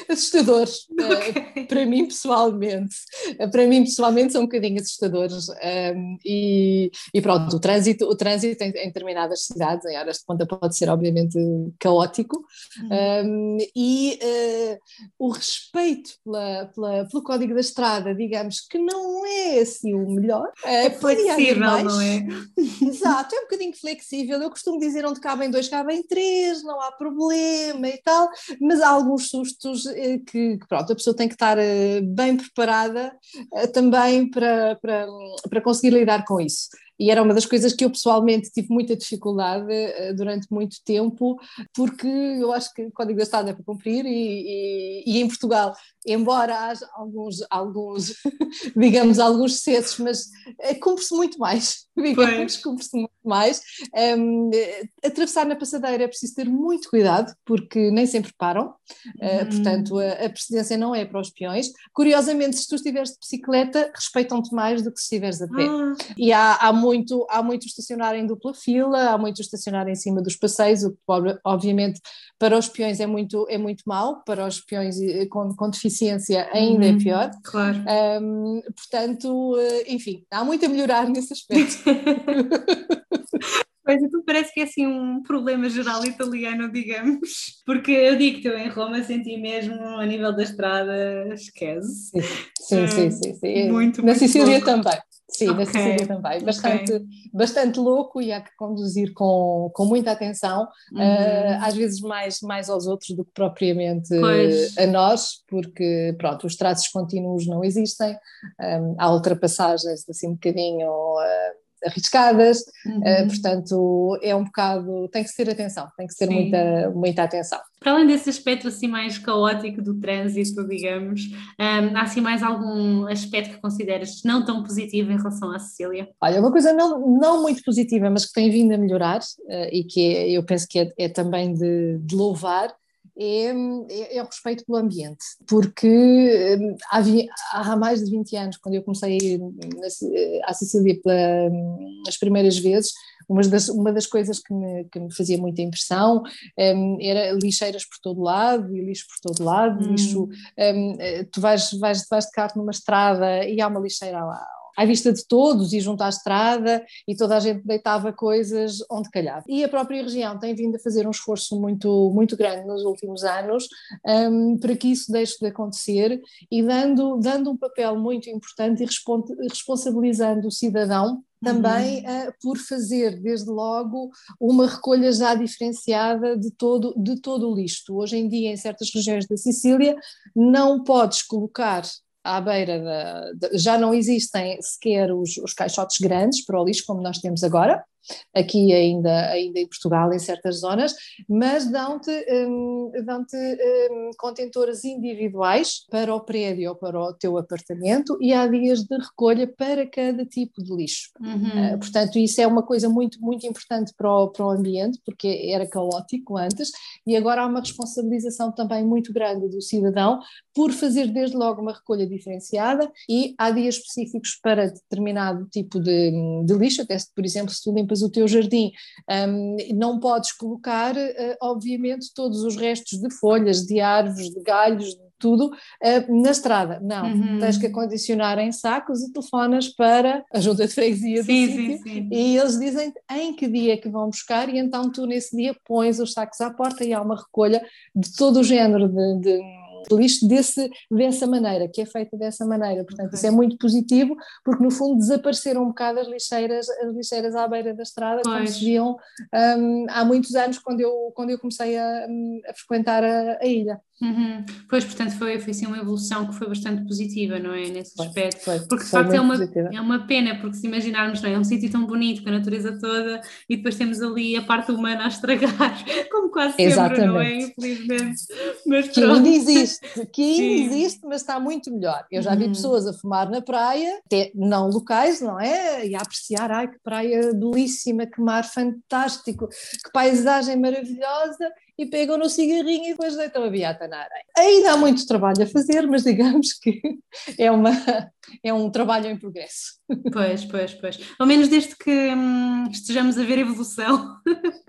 assustadores. Okay. uh, para mim pessoalmente. Uh, para mim pessoalmente são um bocadinho assustadores. Um, e, e, pronto, o trânsito, o trânsito em, em, determinadas cidades, em áreas de ponta pode ser obviamente caótico. Uhum. um, e uh, o respeito pela, pela, pelo código da estrada, digamos que não é assim o melhor. É flexível, mais, não é? exato, é um bocadinho flexível. Eu costumo dizer onde cabem dois, cabem três não há problema e tal, mas há alguns sustos eh, que, pronto, a pessoa tem que estar eh, bem preparada eh, também para, para, para conseguir lidar com isso e era uma das coisas que eu pessoalmente tive muita dificuldade durante muito tempo, porque eu acho que o Código da Estado é para cumprir e, e, e em Portugal embora haja alguns, alguns digamos, alguns excessos, mas é, cumpre-se muito mais, digamos, cumpre-se muito mais. Um, atravessar na passadeira é preciso ter muito cuidado, porque nem sempre param, uh, portanto a, a precedência não é para os peões. Curiosamente, se tu estiveres de bicicleta, respeitam-te mais do que se estiveres a pé. Ah. E há, há, muito, há muito estacionar em dupla fila, há muito estacionar em cima dos passeios, o que obviamente para os peões é muito, é muito mau, para os peões eh, com, com deficiência eficiência ainda é uhum, é pior. Claro. Um, portanto, eh, enfim, há muito a melhorar nesse aspecto. Pois, então parece que é assim um problema geral italiano, digamos, porque eu digo que eu em Roma senti mesmo a nível da estrada, esquece. Sim, sim, sim. sim, Muito, Na muito Sicília louco. também. Sim, okay. na Sicília também. Bastante, okay. bastante louco e há que conduzir com, com muita atenção, uhum. uh, às vezes mais, mais aos outros do que propriamente pois. a nós, porque pronto, os traços contínuos não existem, um, há ultrapassagens assim um bocadinho. Uh, arriscadas, uhum. uh, portanto é um bocado, tem que ser atenção, tem que ser muita, muita atenção. Para além desse aspecto assim mais caótico do trânsito, digamos, um, há assim mais algum aspecto que consideras não tão positivo em relação à Sicília? Olha, uma coisa não, não muito positiva, mas que tem vindo a melhorar uh, e que é, eu penso que é, é também de, de louvar, é, é, é, o respeito pelo ambiente, porque hum, havia, há mais de 20 anos, quando eu comecei a ir à Sicília pelas primeiras vezes, uma das, uma das coisas que me, que me fazia muita impressão um, era lixeiras por todo lado, e lixo por todo lado, hum. lixo, um, eh, tu vais, vais, vais de carro numa estrada e há uma lixeira lá à vista de todos e junto à estrada e toda a gente deitava coisas onde calhava. E a própria região tem vindo a fazer um esforço muito, muito grande nos últimos anos um, para que isso deixe de acontecer e dando, dando um papel muito importante e responsabilizando o cidadão também uhum. uh, por fazer desde logo uma recolha já diferenciada de todo, de todo o lixo. Hoje em dia, em certas regiões da Sicília, não podes colocar à beira da, de, já não existem sequer os, os caixotes grandes para o lixo como nós temos agora, aqui ainda, ainda em Portugal, em certas zonas, mas dão-te um, dão um, contentores individuais para o prédio ou para o teu apartamento e há dias de recolha para cada tipo de lixo. Uhum. Uh, portanto, isso é uma coisa muito, muito importante para o, para o ambiente, porque era caótico antes, e agora há uma responsabilização também muito grande do cidadão por fazer desde logo uma recolha diferenciada e há dias específicos para determinado tipo de, de lixo, até se, por exemplo, se tu limpas limpas o teu jardim, um, não podes colocar, uh, obviamente, todos os restos de folhas, de árvores, de galhos, de tudo uh, na estrada. Não, uhum. tens que acondicionar em sacos e telefonas para a junta de freguesia do sim, sítio sim, sim. e eles dizem em que dia é que vão buscar e então tu nesse dia pões os sacos à porta e há uma recolha de todo o género de, de lixo desse, dessa maneira, que é feita dessa maneira. Portanto, okay. isso é muito positivo, porque no fundo desapareceram um bocado as lixeiras, as lixeiras à beira da estrada, pois. como se viam um, há muitos anos, quando eu, quando eu comecei a, a frequentar a, a ilha. Uhum. Pois, portanto, foi, foi assim uma evolução que foi bastante positiva, não é? Nesse foi, aspecto. Foi, porque de facto é uma, é uma pena, porque se imaginarmos, não é? é um sítio tão bonito, com a natureza toda, e depois temos ali a parte humana a estragar, como quase sempre, Exatamente. não é? Infelizmente. Mas que ainda existe, que ainda existe, mas está muito melhor. Eu já vi uhum. pessoas a fumar na praia, não locais, não é? E a apreciar, ai que praia belíssima, que mar fantástico, que paisagem maravilhosa, e pegam no cigarrinho e depois deitam a beata na areia. Ainda há muito trabalho a fazer, mas digamos que é, uma, é um trabalho em progresso. Pois, pois, pois. Ao menos desde que hum, estejamos a ver evolução.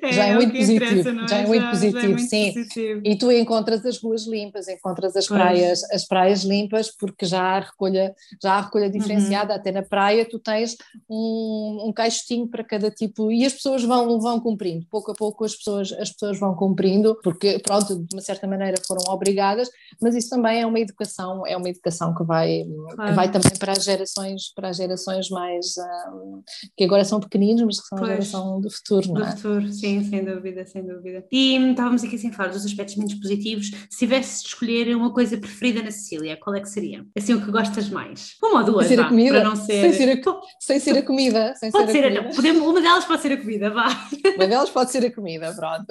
É, já é, muito positivo, é? já é muito já, positivo, já é muito sim. Positivo. E tu encontras as ruas limpas, encontras as praias, as praias limpas, porque já há recolha, já há recolha diferenciada, uhum. até na praia tu tens um, um caixotinho para cada tipo, e as pessoas vão, vão cumprindo, pouco a pouco as pessoas, as pessoas vão cumprindo, porque pronto, de uma certa maneira foram obrigadas, mas isso também é uma educação, é uma educação que vai, claro. vai também para as gerações, para as gerações mais um, que agora são pequeninos, mas que são pois, a geração do futuro, não é? Do futuro, sim, sem dúvida, sem dúvida. E estávamos aqui sem falar dos aspectos menos positivos. Se tivesse de escolher uma coisa preferida na Sicília, qual é que seria? Assim, o que gostas mais? Uma ou duas, sem ser vá, a comida, para não ser... Sem ser a, sem ser a comida. Sem pode ser, a comida. Não, podemos, uma delas pode ser a comida, vá. Uma delas pode ser a comida, pronto.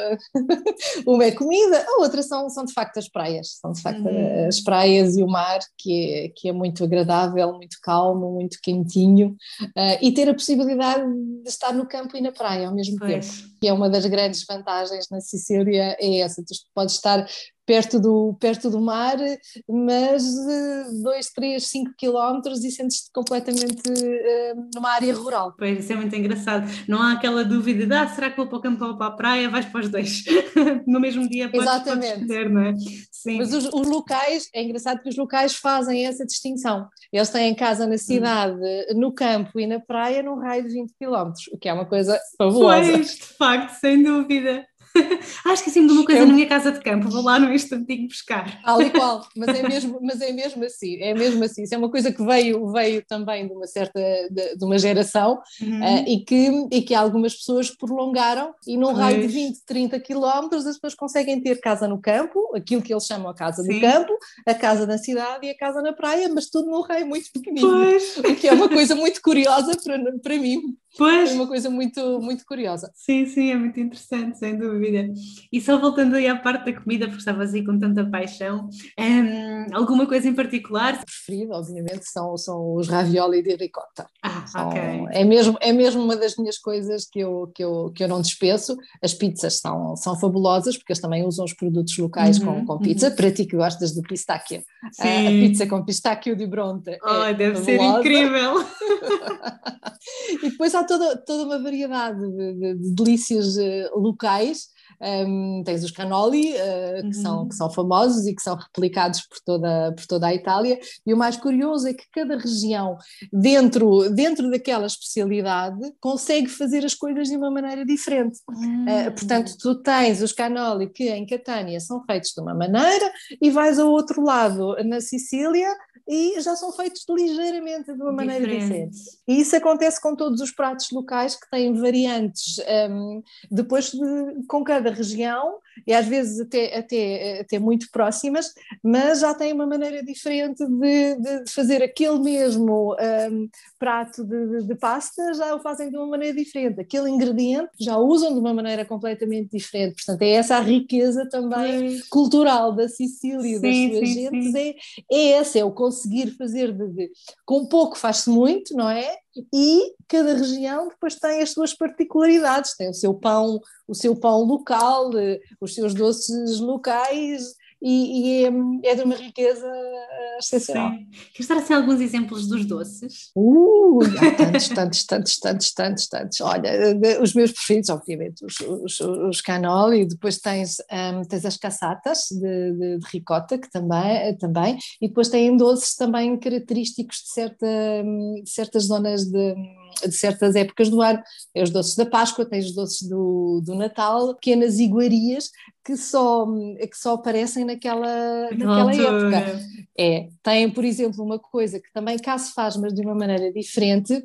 Uma é comida, a outra são, são de facto as praias. São de facto uhum. as praias e o mar, que é, que é muito agradável, muito calmo, muito quentinho. Uh, e ter a possibilidade de estar no campo e na praia ao mesmo pois. tempo. Que é uma das grandes vantagens na Sicília, é essa. Tu podes estar perto do, perto do mar, mas 2, 3, 5 quilómetros e sentes-te completamente uh, numa área rural. Pois, isso é muito engraçado. Não há aquela dúvida de, ah, será que vou para o campo ou para a praia? Vais para os dois. no mesmo dia podes, Exatamente. Podes não é? Sim. Mas os, os, locais, é engraçado que os locais fazem essa distinção. Eles têm casa na cidade, hum. no campo e na praia num raio de 20 quilómetros, o que é uma coisa fabulosa. Pois, de facto, sem dúvida. Ah, esqueci-me de uma coisa é... na minha casa de campo, vou lá no instantinho buscar. Tal e qual, mas é mesmo, mas é mesmo assim, é mesmo assim. Isso é uma coisa que veio, veio também de uma certa, de, de uma geração uhum. uh, e, que, e que algumas pessoas prolongaram e num pois. raio de 20, 30 quilómetros as pessoas conseguem ter casa no campo, aquilo que eles chamam a casa Sim. do campo, a casa na cidade e a casa na praia, mas tudo num raio muito pequenino, pois. o que é uma coisa muito curiosa para, para mim. Pois. Foi uma coisa muito, muito curiosa. Sim, sim, é muito interessante, sem dúvida. E só voltando aí à parte da comida, porque estavas aí com tanta paixão, um, alguma coisa em particular? Preferido, obviamente, são, são os ravioli de ricota. Ah, são, ok. É mesmo, é mesmo uma das minhas coisas que eu, que eu, que eu não despeço. As pizzas são, são fabulosas, porque eles também usam os produtos locais uhum, com, com pizza. Uhum. Para ti que gostas de pistáquio, a pizza com pistáquio de Bronte. Oh, é deve fabulosa. ser incrível! e depois há toda, toda uma variedade de, de, de delícias uh, locais. Um, tens os cannoli, uh, que, uhum. são, que são famosos e que são replicados por toda, por toda a Itália. E o mais curioso é que cada região, dentro, dentro daquela especialidade, consegue fazer as coisas de uma maneira diferente. Uhum. Uh, portanto, tu tens os cannoli que em Catânia são feitos de uma maneira e vais ao outro lado, na Sicília, e já são feitos ligeiramente de uma maneira diferente. diferente. E isso acontece com todos os pratos locais que têm variantes um, depois de, com cada região e às vezes até, até, até muito próximas, mas já têm uma maneira diferente de, de fazer aquele mesmo um, prato de, de, pasta, já o fazem de uma maneira diferente. Aquele ingrediente já usam de uma maneira completamente diferente. Portanto, é essa a riqueza também sim. cultural da Sicília e das suas sim, gentes. É, é essa, é o conseguir fazer de, de com pouco faz-se muito, não é? E cada região depois tem as suas particularidades, tem o seu pão, o seu pão local, eh, os seus doces locais, e, e é, é, de uma riqueza eh, excepcional. Sim. Queres dar assim alguns exemplos dos doces? Uh, há tantos, tantos, tantos, tantos, tantos, tantos. Olha, os meus preferidos, obviamente, os, os, os cannoli, depois tens, um, tens as caçatas de, de, de, ricota, que também, também, e depois têm doces também característicos de, certa, de certas zonas de de certas épocas do ano. Tem os doces da Páscoa, tens os doces do, do Natal, pequenas iguarias que só, que só aparecem naquela, naquela época. É, tem, por exemplo, uma coisa que também cá se faz, mas de uma maneira diferente,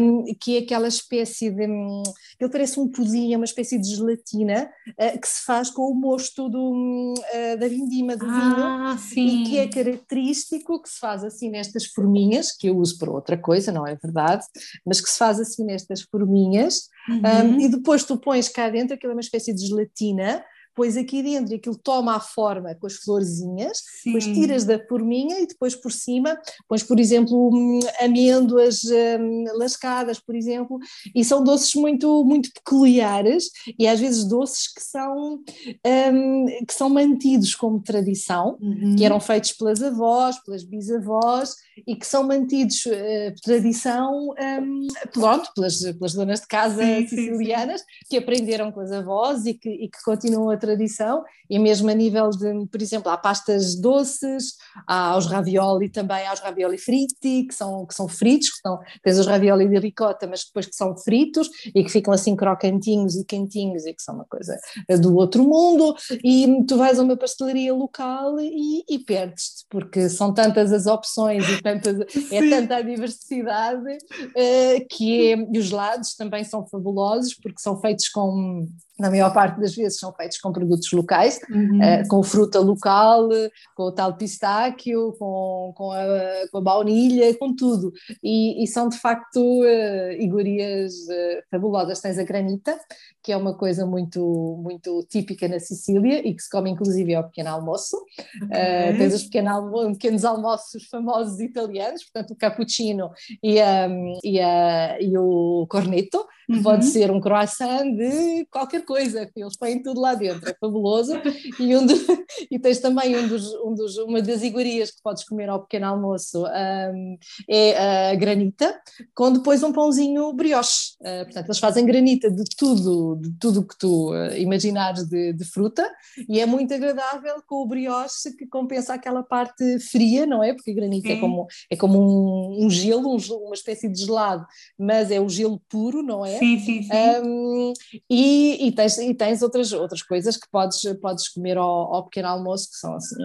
um, que é aquela espécie de. Ele parece um pudim, é uma espécie de gelatina uh, que se faz com o mosto do, uh, da vindima do ah, vinho sim. e que é característico, que se faz assim nestas forminhas, que eu uso para outra coisa, não é verdade? Mas que se faz assim nestas forminhas, uhum. um, e depois tu pões cá dentro, aquilo é uma espécie de gelatina, pões aqui dentro e aquilo toma a forma com as florzinhas, Sim. depois tiras da forminha e depois por cima pões, por exemplo, hum, amêndoas um, lascadas, por exemplo, e são doces muito, muito peculiares e às vezes doces que são, um, que são mantidos como tradição, uhum. que eram feitos pelas avós, pelas bisavós e que são mantidos uh, tradição, um, pronto, pelas, pelas donas de casa sim, sicilianas sim, sim. que aprenderam com as avós e que, e que continuam a tradição, e mesmo a nível de, por exemplo, há pastas doces, há aos ravioli também, há os ravioli fritti, que são, que são fritos, que são, tens os ravioli de ricota, mas depois que são fritos e que ficam assim crocantinhos e quentinhos e que são uma coisa do outro mundo, e tu vais a uma pastelaria local e, e perdes-te, porque são tantas as opções e tantas, é tanta a diversidade uh, que é, e os lados também são fabulosos porque são feitos com na maior parte das vezes são feitos com produtos locais, uhum. uh, com fruta local, com o tal pistáquio, com, com, a, com a baunilha, com tudo. E, e são de facto uh, iguarias uh, fabulosas. Tens a granita, que é uma coisa muito, muito típica na Sicília e que se come inclusive ao pequeno almoço. Okay. tens os pequeno, pequenos almoços famosos italianos, portanto o cappuccino e, a, e, a, e o cornetto, que uhum. pode ser um croissant de qualquer coisa, eles põem tudo lá dentro, é fabuloso. E, um de, e tens também um dos, um dos, uma das iguarias que podes comer ao pequeno almoço um, é a granita, com depois um pãozinho brioche. Uh, portanto, eles fazem granita de tudo, de tudo que tu uh, imaginares de, de, fruta, e é muito agradável com o brioche que compensa aquela parte fria, não é? Porque a granita é como, é como um, um gelo, um, uma espécie de gelado, mas é o gelo puro, não é? É? Sim, sim, sim. Um, e, e, tens, e tens outras, outras coisas que podes, podes comer ao, ao pequeno almoço que são assim,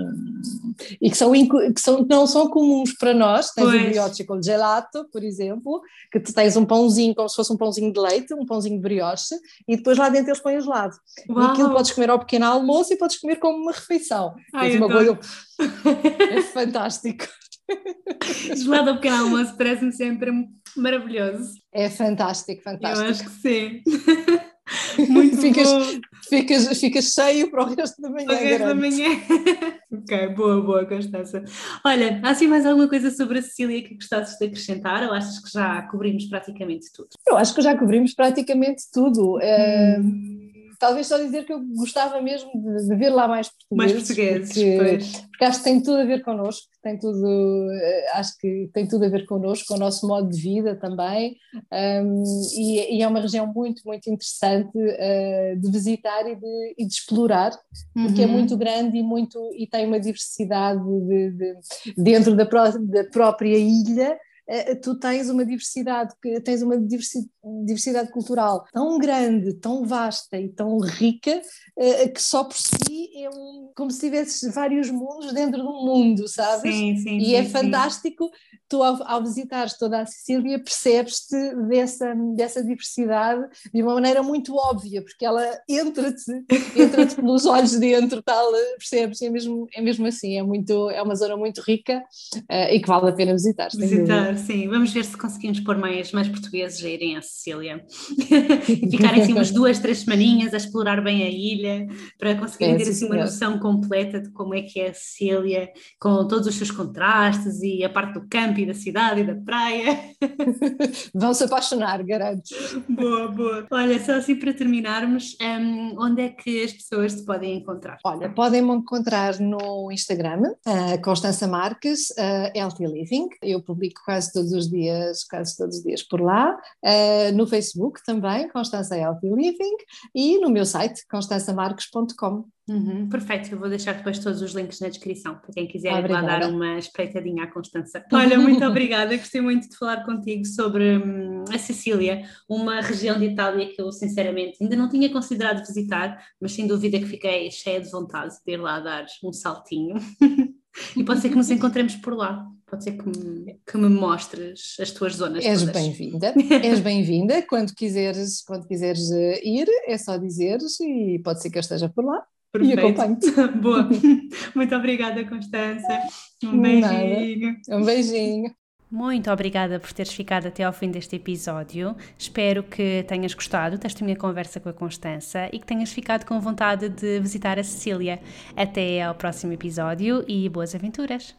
e que, são, que são, não são comuns para nós. Tens pois. o brioche com gelato, por exemplo, que tu tens um pãozinho como se fosse um pãozinho de leite, um pãozinho de brioche, e depois lá dentro eles põem o gelado. Uau. E aquilo podes comer ao pequeno almoço e podes comer como uma refeição. Ai, uma coisa... É fantástico. Gelado ao pequeno almoço parece-me sempre maravilhoso. É fantástico, fantástico. Eu acho que sim. Muito ficas, bom. Ficas, ficas cheio para o resto da manhã. Para o resto da manhã. ok, boa, boa, Constança. Olha, há assim mais alguma coisa sobre a Cecília que gostasses de acrescentar ou achas que já cobrimos praticamente tudo? Eu acho que já cobrimos praticamente tudo. Hum talvez só dizer que eu gostava mesmo de, de ver lá mais portugueses. Mais portugueses, porque, porque, acho que tem tudo a ver connosco, tem tudo, eh, acho que tem tudo a ver connosco, com o nosso modo de vida também, um, e, e, é uma região muito, muito interessante uh, de visitar e de, e de explorar, porque é uhum. muito grande e, muito, e tem uma diversidade de, de, dentro da, pró da própria ilha, tu tens uma diversidade, tens uma diversidade cultural tão grande, tão vasta e tão rica, eh, que só por si é um, como se tivesses vários mundos dentro do mundo, sabes? Sim, sim, e sim, é fantástico, tu ao, ao visitares toda a Sicília percebes-te dessa, dessa diversidade de uma maneira muito óbvia, porque ela entra-te entra pelos olhos dentro, tal, percebes? É mesmo, é mesmo assim, é, muito, é uma zona muito rica uh, e que vale a pena visitar. Visitar, sim. Vamos ver se conseguimos pôr mais, mais portugueses a irem a Sicília e ficarem assim umas duas, três semaninhas a explorar bem a ilha para conseguirem é, ter assim uma noção completa de como é que é a Sicília, com todos os seus contrastes e a parte do campo e da cidade e da praia. Vão se apaixonar, garanto. Boa, boa. Olha, só assim para terminarmos, um, onde é que as pessoas te podem encontrar? Olha, podem-me encontrar no Instagram, uh, Constança Marques, uh, Healthy Living. Eu publico quase todos os dias, quase todos os dias por lá. Uh, no Facebook também, Constança Healthy Living. E no meu site, constançamarques.com. Uhum, perfeito, eu vou deixar depois todos os links na descrição para quem quiser obrigada. lá dar uma espreitadinha à Constança. Olha, muito obrigada, gostei muito de falar contigo sobre hum, a Sicília, uma região de Itália que eu sinceramente ainda não tinha considerado visitar, mas sem dúvida que fiquei cheia de vontade de ir lá dar um saltinho. e pode ser que nos encontremos por lá. Pode ser que me, que me mostres as tuas zonas. És bem-vinda, és bem-vinda. Quando quiseres, quando quiseres eh, ir, é só dizeres e pode ser que eu esteja por lá. Perfeito. E acompanho-te. Boa. Muito obrigada, Constança. Um beijinho. Nada. Um beijinho. Muito obrigada por teres ficado até ao fim deste episódio. Espero que tenhas gostado desta minha conversa com a Constança e que tenhas ficado com vontade de visitar a Cecília. Até ao próximo episódio e boas aventuras!